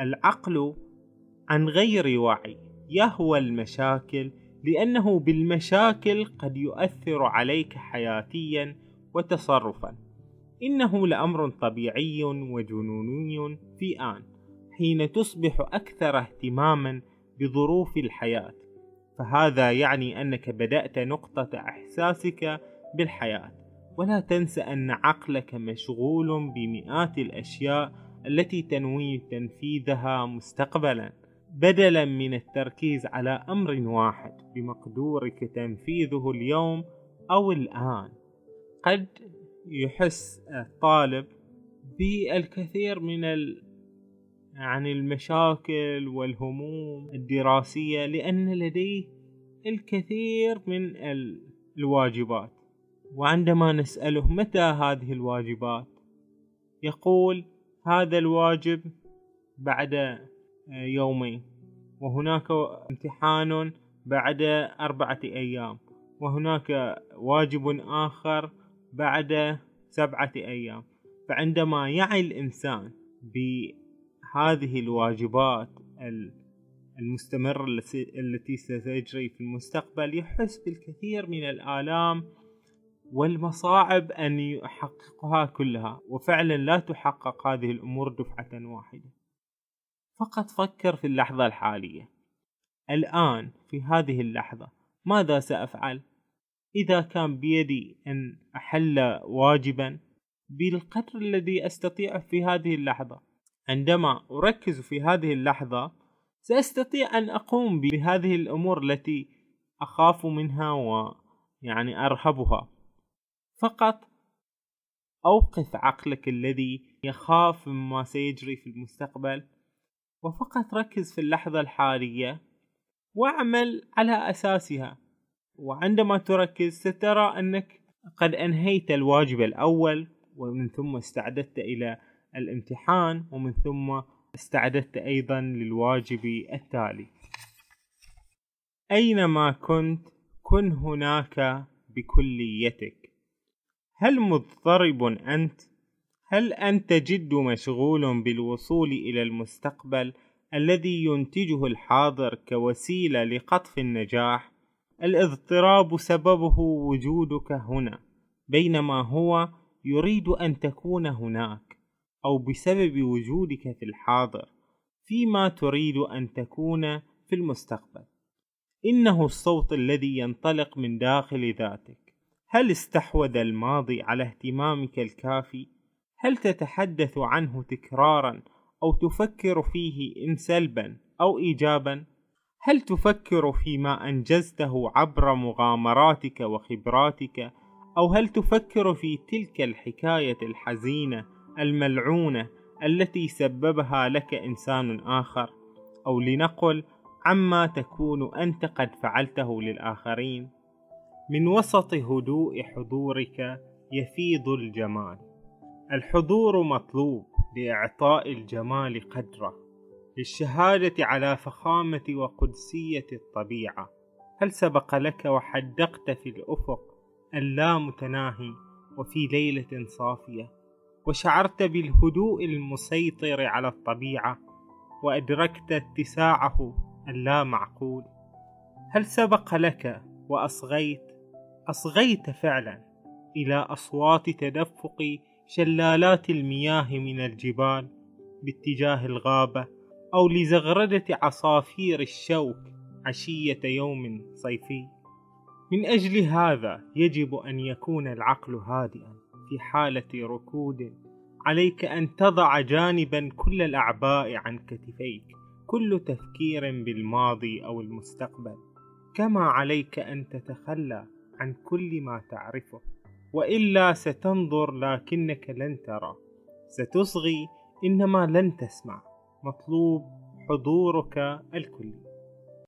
العقل عن غير وعي يهوى المشاكل لأنه بالمشاكل قد يؤثر عليك حياتيا وتصرفا. إنه لأمر طبيعي وجنوني في آن حين تصبح أكثر اهتماما بظروف الحياة. فهذا يعني أنك بدأت نقطة إحساسك بالحياة. ولا تنس أن عقلك مشغول بمئات الأشياء التي تنوي تنفيذها مستقبلا بدلا من التركيز على أمر واحد بمقدورك تنفيذه اليوم أو الآن. قد يحس الطالب بالكثير من ال... يعني المشاكل والهموم الدراسية لأن لديه الكثير من الواجبات. وعندما نسأله متى هذه الواجبات يقول هذا الواجب بعد يومين. وهناك امتحان بعد أربعة أيام. وهناك واجب آخر بعد سبعة أيام. فعندما يعي الإنسان بهذه الواجبات المستمرة التي ستجري في المستقبل يحس بالكثير من الآلام والمصاعب أن يحققها كلها وفعلا لا تحقق هذه الأمور دفعة واحدة. فقط فكر في اللحظة الحالية. الآن في هذه اللحظة ماذا سأفعل؟ إذا كان بيدي أن أحل واجبا بالقدر الذي أستطيع في هذه اللحظة عندما أركز في هذه اللحظة سأستطيع أن أقوم بهذه الأمور التي أخاف منها ويعني أرهبها. فقط. أوقف عقلك الذي يخاف مما سيجري في المستقبل وفقط ركز في اللحظة الحالية واعمل على أساسها. وعندما تركز سترى أنك قد أنهيت الواجب الأول ومن ثم استعددت إلى الامتحان ومن ثم استعددت أيضا للواجب التالي. أينما كنت كن هناك بكليتك. هل مضطرب أنت؟ هل أنت جد مشغول بالوصول إلى المستقبل الذي ينتجه الحاضر كوسيلة لقطف النجاح؟ الإضطراب سببه وجودك هنا بينما هو يريد أن تكون هناك أو بسبب وجودك في الحاضر فيما تريد أن تكون في المستقبل إنه الصوت الذي ينطلق من داخل ذاتك هل استحوذ الماضي على اهتمامك الكافي؟ هل تتحدث عنه تكرارا أو تفكر فيه إن سلبا أو إيجابا؟ هل تفكر فيما أنجزته عبر مغامراتك وخبراتك أو هل تفكر في تلك الحكاية الحزينة الملعونة التي سببها لك إنسان آخر أو لنقل عما تكون أنت قد فعلته للآخرين من وسط هدوء حضورك يفيض الجمال. الحضور مطلوب لإعطاء الجمال قدره للشهادة على فخامة وقدسية الطبيعة. هل سبق لك وحدقت في الأفق اللامتناهي وفي ليلة صافية؟ وشعرت بالهدوء المسيطر على الطبيعة وأدركت اتساعه اللامعقول هل سبق لك وأصغيت أصغيت فعلا إلى أصوات تدفق شلالات المياه من الجبال باتجاه الغابة أو لزغردة عصافير الشوك عشية يوم صيفي. من أجل هذا يجب أن يكون العقل هادئا في حالة ركود. عليك أن تضع جانبا كل الأعباء عن كتفيك كل تفكير بالماضي أو المستقبل. كما عليك أن تتخلى عن كل ما تعرفه وإلا ستنظر لكنك لن ترى. ستصغي إنما لن تسمع. مطلوب حضورك الكلي.